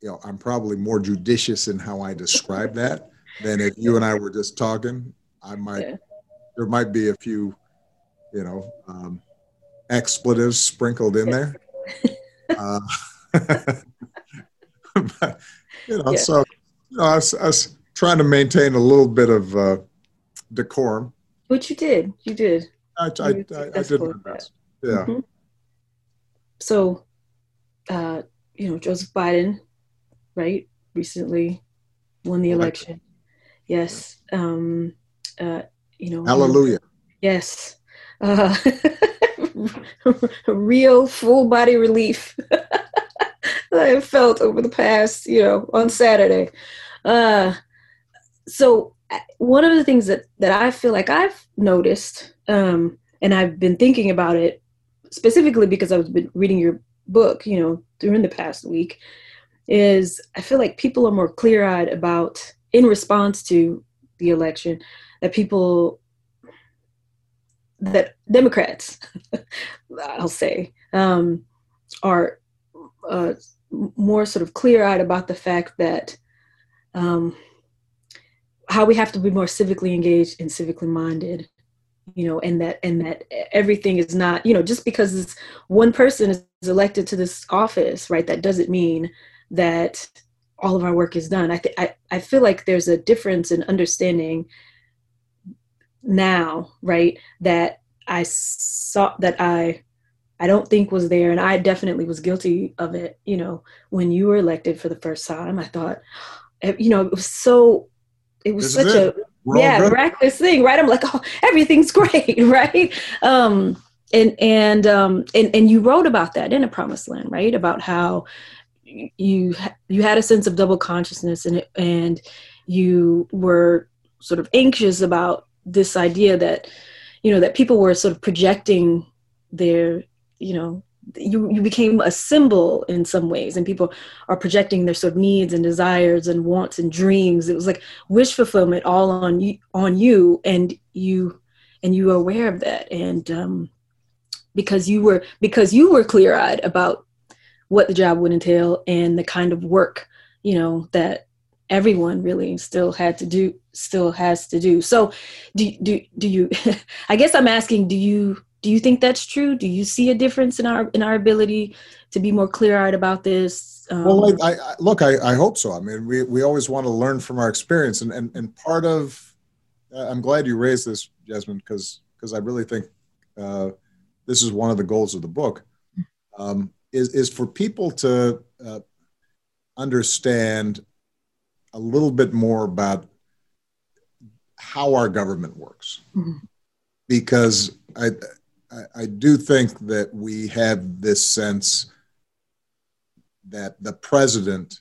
[SPEAKER 3] you know, I'm probably more judicious in how I describe that than if you and I were just talking. I might,
[SPEAKER 4] Yeah.
[SPEAKER 3] There might be a few, you know, um, expletives sprinkled in there. <laughs> Uh, <laughs> but, you know,
[SPEAKER 4] Yeah.
[SPEAKER 3] so you know, I, was, I was trying to maintain a little bit of uh, decorum.
[SPEAKER 4] Which you did. You did.
[SPEAKER 3] I, I,
[SPEAKER 4] You
[SPEAKER 3] I, I did my best. Yeah.
[SPEAKER 4] Mhm. So, uh, you know, Joseph Biden, right, recently won the election. Yes. Um, uh, you know,
[SPEAKER 3] Hallelujah.
[SPEAKER 4] Yes. Uh, <laughs> real full body relief <laughs> that I felt over the past, you know, on Saturday. Uh, so uh, one of the things that, that I feel like I've noticed, um, and I've been thinking about it specifically because I've been reading your book, you know, during the past week, is I feel like people are more clear eyed about, in response to the election, that people that Democrats, <laughs> I'll say, um, are uh, more sort of clear-eyed about the fact that um, how we have to be more civically engaged and civically minded, you know, and that and that everything is not, you know, just because one person is elected to this office, right? That doesn't mean that all of our work is done. I I feel like there's a difference in understanding now, right? That I saw that I I don't think was there, and I definitely was guilty of it. You know, when you were elected for the first time, I thought, eh, you know, it was so, it was
[SPEAKER 3] This is
[SPEAKER 4] such a
[SPEAKER 3] it. We're
[SPEAKER 4] yeah miraculous thing, right? I'm like, <laughs> oh, everything's great, <laughs> right? Um, and and um, and and you wrote about that in a promised land, right? About how you you had a sense of double consciousness and it, and you were sort of anxious about this idea that you know that people were sort of projecting their you know you you became a symbol in some ways and people are projecting their sort of needs and desires and wants and dreams. It was like wish fulfillment all on you on you and you and you were aware of that. And um because you were because you were clear-eyed about what the job would entail and the kind of work you know that everyone really still had to do still has to do. So do do do you <laughs> i guess i'm asking do you do you think that's true? Do you see a difference in our in our ability to be more clear-eyed about this? Um,
[SPEAKER 3] Well, I, I, look, I, I hope so. I mean, we, we always want to learn from our experience, and and, and part of, uh, I'm glad you raised this, Jesmyn, because because I really think uh, this is one of the goals of the book, um, is is for people to uh, understand a little bit more about how our government works,
[SPEAKER 4] Mhm.
[SPEAKER 3] because I, I I do think that we have this sense that the president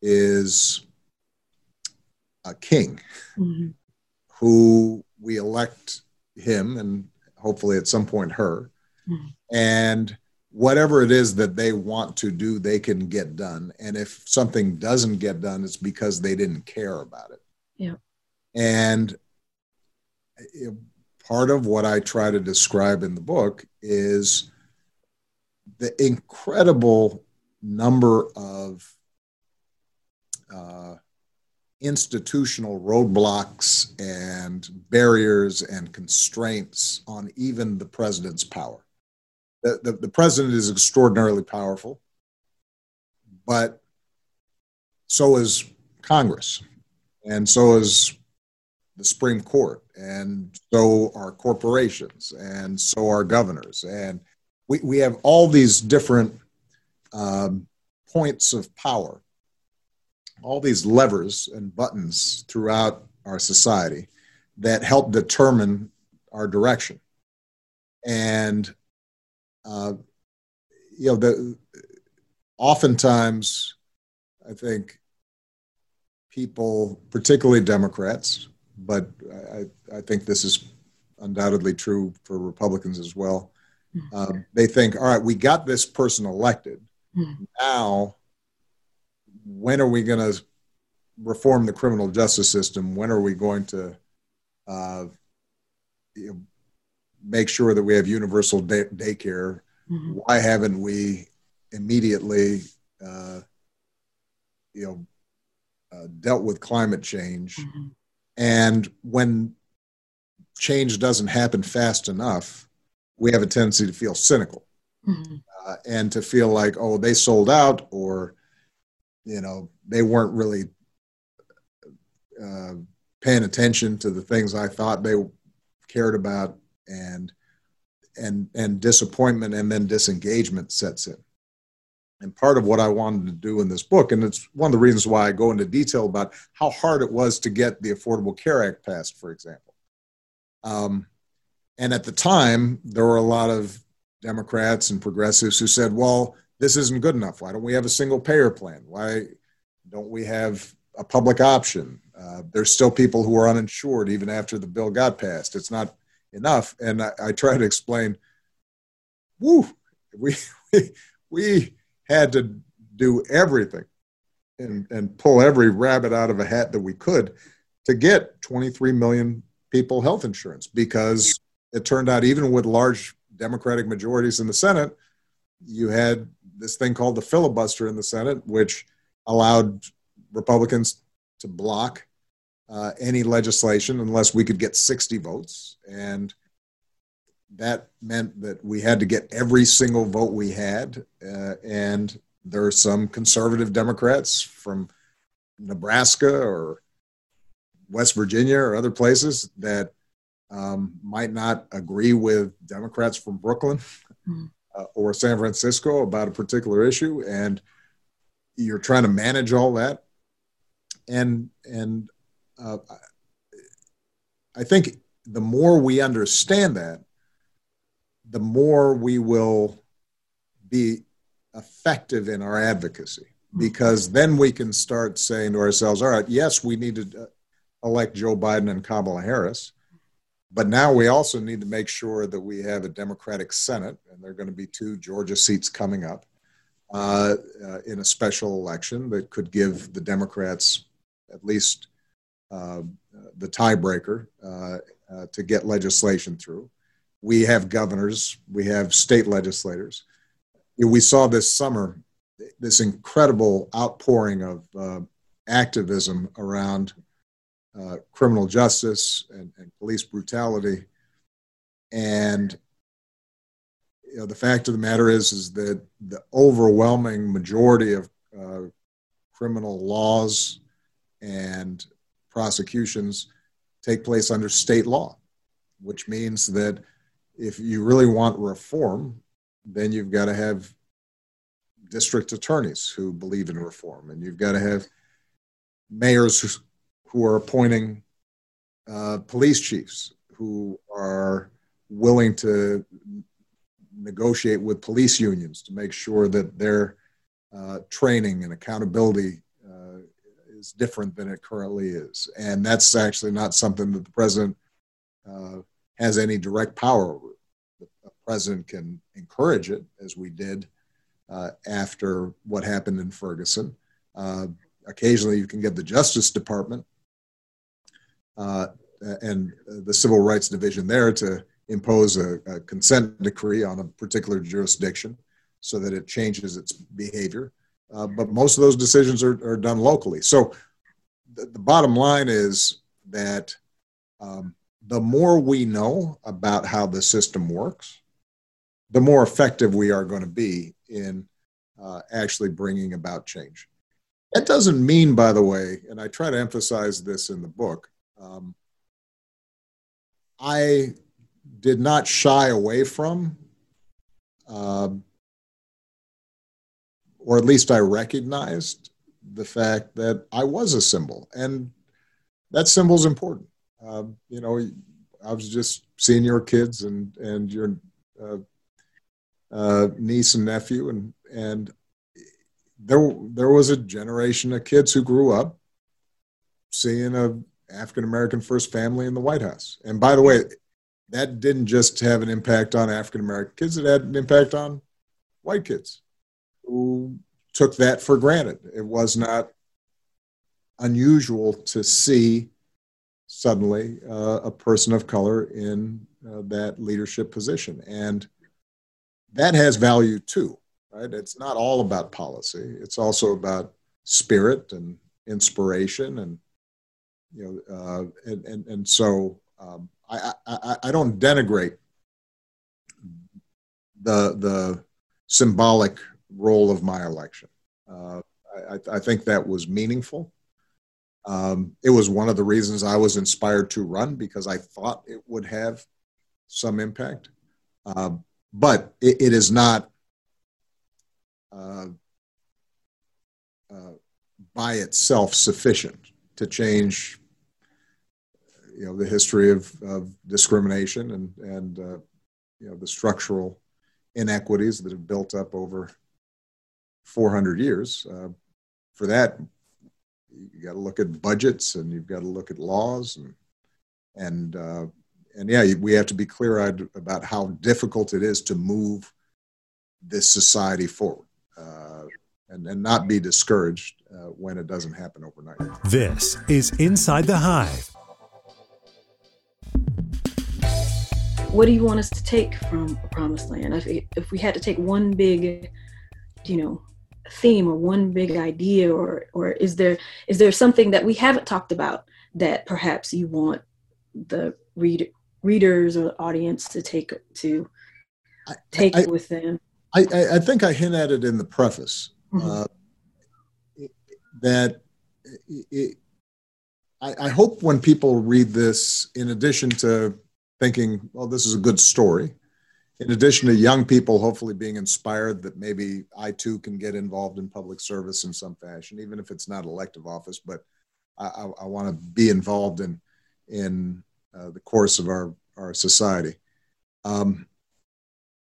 [SPEAKER 3] is a king
[SPEAKER 4] Mhm.
[SPEAKER 3] who we elect him and hopefully at some point her.
[SPEAKER 4] Mhm.
[SPEAKER 3] And whatever it is that they want to do, they can get done. And if something doesn't get done, it's because they didn't care about it.
[SPEAKER 4] Yeah.
[SPEAKER 3] And you part of what I try to describe in the book is the incredible number of uh, institutional roadblocks and barriers and constraints on even the president's power. The, the, the president is extraordinarily powerful, but so is Congress, and so is the Supreme Court, and so are corporations, and so are governors. And we, we have all these different um, points of power all these levers and buttons throughout our society that help determine our direction. And, uh, you know, the, oftentimes, I think people, particularly Democrats, but I, I think this is undoubtedly true for Republicans as well. Um, they think, all right, we got this person elected.
[SPEAKER 4] Mhm.
[SPEAKER 3] Now, when are we going to reform the criminal justice system? When are we going to uh, you know, make sure that we have universal day- daycare?
[SPEAKER 4] Mhm.
[SPEAKER 3] Why haven't we immediately, uh, you know, uh, dealt with climate change?
[SPEAKER 4] Mhm.
[SPEAKER 3] And when change doesn't happen fast enough, we have a tendency to feel cynical
[SPEAKER 4] Mhm.
[SPEAKER 3] uh, and to feel like, oh, they sold out, or you know, they weren't really uh, paying attention to the things I thought they cared about, and and and disappointment and then disengagement sets in. And part of what I wanted to do in this book, and it's one of the reasons why I go into detail about how hard it was to get the Affordable Care Act passed, for example. Um, and at the time, there were a lot of Democrats and progressives who said, well, this isn't good enough. Why don't we have a single payer plan? Why don't we have a public option? Uh, there's still people who are uninsured even after the bill got passed. It's not enough. And I, I try to explain, woo, we, we, we had to do everything and, and pull every rabbit out of a hat that we could to get 23 million people health insurance because it turned out even with large Democratic majorities in the Senate, you had this thing called the filibuster in the Senate, which allowed Republicans to block uh, any legislation unless we could get 60 votes. And that meant that we had to get every single vote we had. Uh, and there are some conservative Democrats from Nebraska or West Virginia or other places that um, might not agree with Democrats from Brooklyn
[SPEAKER 4] Mhm.
[SPEAKER 3] uh, or San Francisco about a particular issue, and you're trying to manage all that. And and uh, I think the more we understand that, the more we will be effective in our advocacy because then we can start saying to ourselves, all right, yes, we need to uh, elect Joe Biden and Kamala Harris. But now we also need to make sure that we have a Democratic Senate, and there are going to be two Georgia seats coming up uh, uh, in a special election that could give the Democrats at least the tiebreaker uh, uh, to get legislation through. We have governors, we have state legislators. We saw this summer this incredible outpouring of uh, activism around uh, criminal justice and, and, police brutality. And you know, the fact of the matter is, is that the overwhelming majority of uh, criminal laws and prosecutions take place under state law, which means that if you really want reform, then you've got to have district attorneys who believe in reform, and you've got to have mayors who are appointing uh, police chiefs who are willing to negotiate with police unions to make sure that their uh, training and accountability is different than it currently is. And that's actually not something that the president uh, has any direct power over. The president can encourage it, as we did uh, after what happened in Ferguson. Uh, occasionally, you can get the Justice Department uh, and the Civil Rights Division there to impose a, a, consent decree on a particular jurisdiction so that it changes its behavior. Uh, but most of those decisions are, are done locally. So the, the bottom line is that um, the more we know about how the system works, the more effective we are going to be in uh, actually bringing about change. That doesn't mean, by the way, and I try to emphasize this in the book, um, I did not shy away from, uh, or at least I recognized the fact that I was a symbol, and that symbol is important. Uh, you know, I was just seeing your kids and and your uh, uh, niece and nephew, and and there there was a generation of kids who grew up seeing a African American first family in the White House. And by the way, that didn't just have an impact on African American kids; it had an impact on white kids who took that for granted. It was not unusual to see suddenly uh, a person of color in uh, that leadership position, and that has value too, right? It's not all about policy. It's also about spirit and inspiration and you know uh, and, and and so um, I, I I don't denigrate the the symbolic role of my election. Uh, I, I think that was meaningful. Um, it was one of the reasons I was inspired to run because I thought it would have some impact. Um, but it, it is not uh, uh, by itself sufficient to change you know the history of, of discrimination and and uh, you know the structural inequities that have built up over 400 years uh, for that you got to look at budgets and you've got to look at laws and and uh, and yeah, we have to be clear-eyed about how difficult it is to move this society forward, uh, and and not be discouraged uh, when it doesn't happen overnight.
[SPEAKER 5] This is Inside the Hive.
[SPEAKER 4] What do you want us to take from a Promised Land? If if we had to take one big, you know, theme or one big idea, or or is there is there something that we haven't talked about that perhaps you want the reader readers or audience to take to take I, I, with them?
[SPEAKER 3] I, I think I hint at it in the preface mm-hmm. uh, that it, I, I hope when people read this, in addition to thinking, well, this is a good story, in addition to young people hopefully being inspired that maybe I too can get involved in public service in some fashion, even if it's not elective office, but I, I, I want to be involved in in uh, the course of our, our society. Um,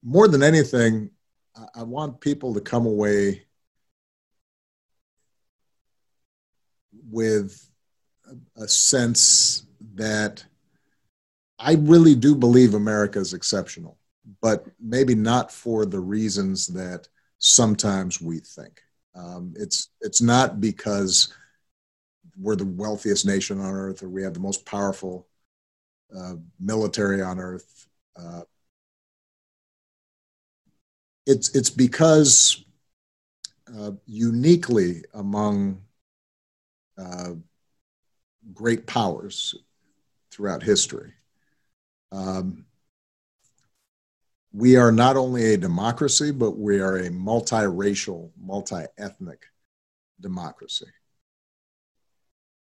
[SPEAKER 3] more than anything, I, I want people to come away with a, a sense that I really do believe America is exceptional, but maybe not for the reasons that sometimes we think. Um, it's it's not because we're the wealthiest nation on earth or we have the most powerful uh, military on Earth. Uh, it's it's because uh, uniquely among uh, great powers throughout history, um, we are not only a democracy, but we are a multiracial, multi-ethnic democracy,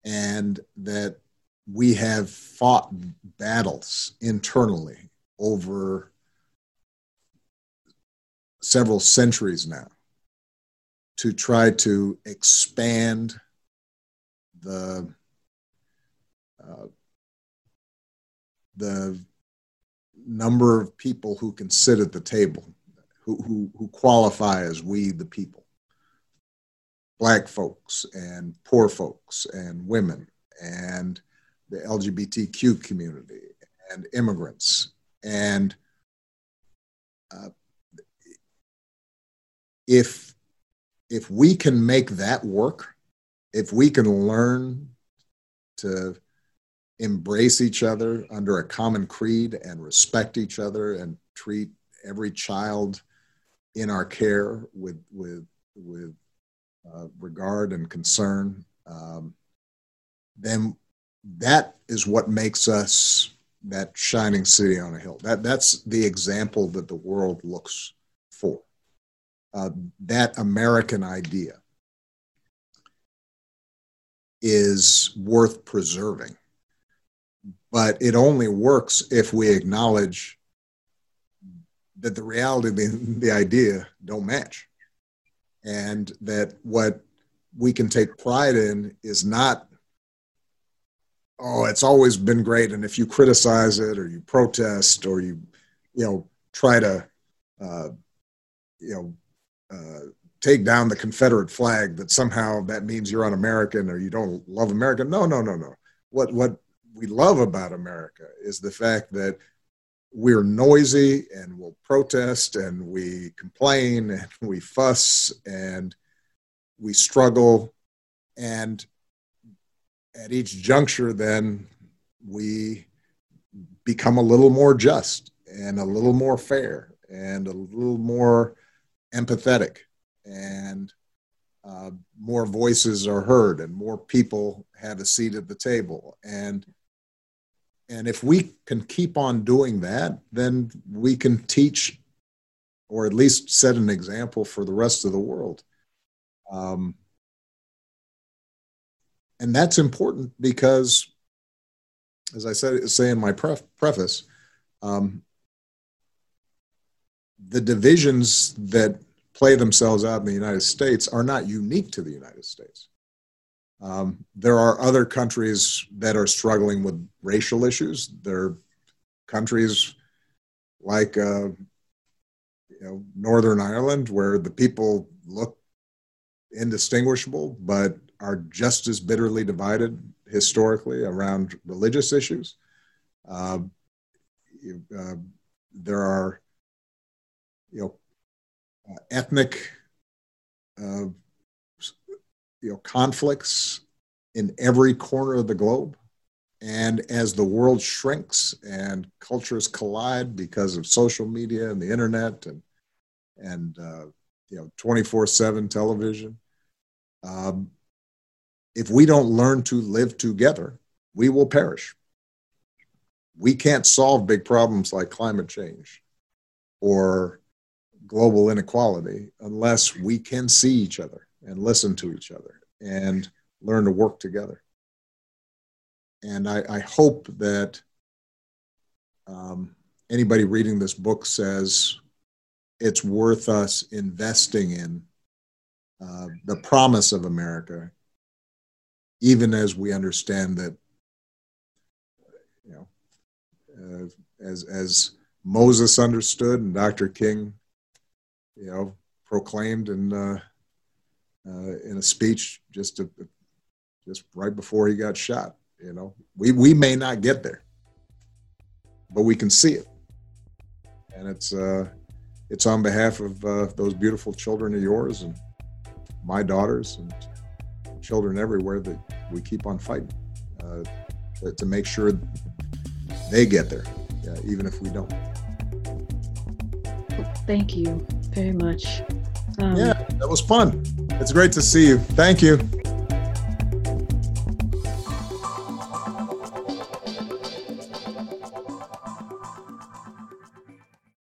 [SPEAKER 3] and that we have fought battles internally over several centuries now to try to expand the uh, the number of people who can sit at the table, who, who, who qualify as we the people. black folks and poor folks and women and the LGBTQ community and immigrants. And uh, if if we can make that work, if we can learn to embrace each other under a common creed and respect each other and treat every child in our care with with with uh, regard and concern, um, then that is what makes us that shining city on a hill. That that's the example that the world looks for. Uh, that American idea is worth preserving, but it only works if we acknowledge that the reality the, the idea don't match, and that what we can take pride in is not oh, it's always been great. And if you criticize it or you protest or you, you know, try to, uh, you know, uh, take down the Confederate flag, that somehow that means you're un-American or you don't love America. No, no, no, no. What what we love about America is the fact that we're noisy and we'll protest and we complain and <laughs> we fuss and we struggle. And at each juncture, then we become a little more just and a little more fair and a little more empathetic. And uh, more voices are heard and more people have a seat at the table. And and if we can keep on doing that then we can teach or at least set an example for the rest of the world um, and that's important because, as I said, say in my pref- preface, um, the divisions that play themselves out in the United States are not unique to the United States. Um, there are other countries that are struggling with racial issues. There are countries like uh, you know Northern Ireland where the people look indistinguishable, but are just as bitterly divided historically around religious issues. Uh, uh, there are, you know, uh, ethnic, uh, you know, conflicts in every corner of the globe. And as the world shrinks and cultures collide because of social media and the internet and and uh, you know 24/7 television, um, if we don't learn to live together, we will perish. We can't solve big problems like climate change or global inequality unless we can see each other and listen to each other and learn to work together. And I, I hope that um, anybody reading this book says it's worth us investing in uh, the promise of America even as we understand that, you know, uh, as as Moses understood and Dr. King, you know, proclaimed and uh, uh, in a speech just to, just right before he got shot. You know, we we may not get there, but we can see it, and it's uh, it's on behalf of uh, those beautiful children of yours and my daughters and children everywhere that we keep on fighting uh, to, to, make sure they get there, even if we don't.
[SPEAKER 4] Thank you very much.
[SPEAKER 3] Um, yeah, that was fun. It's great to see you. Thank you.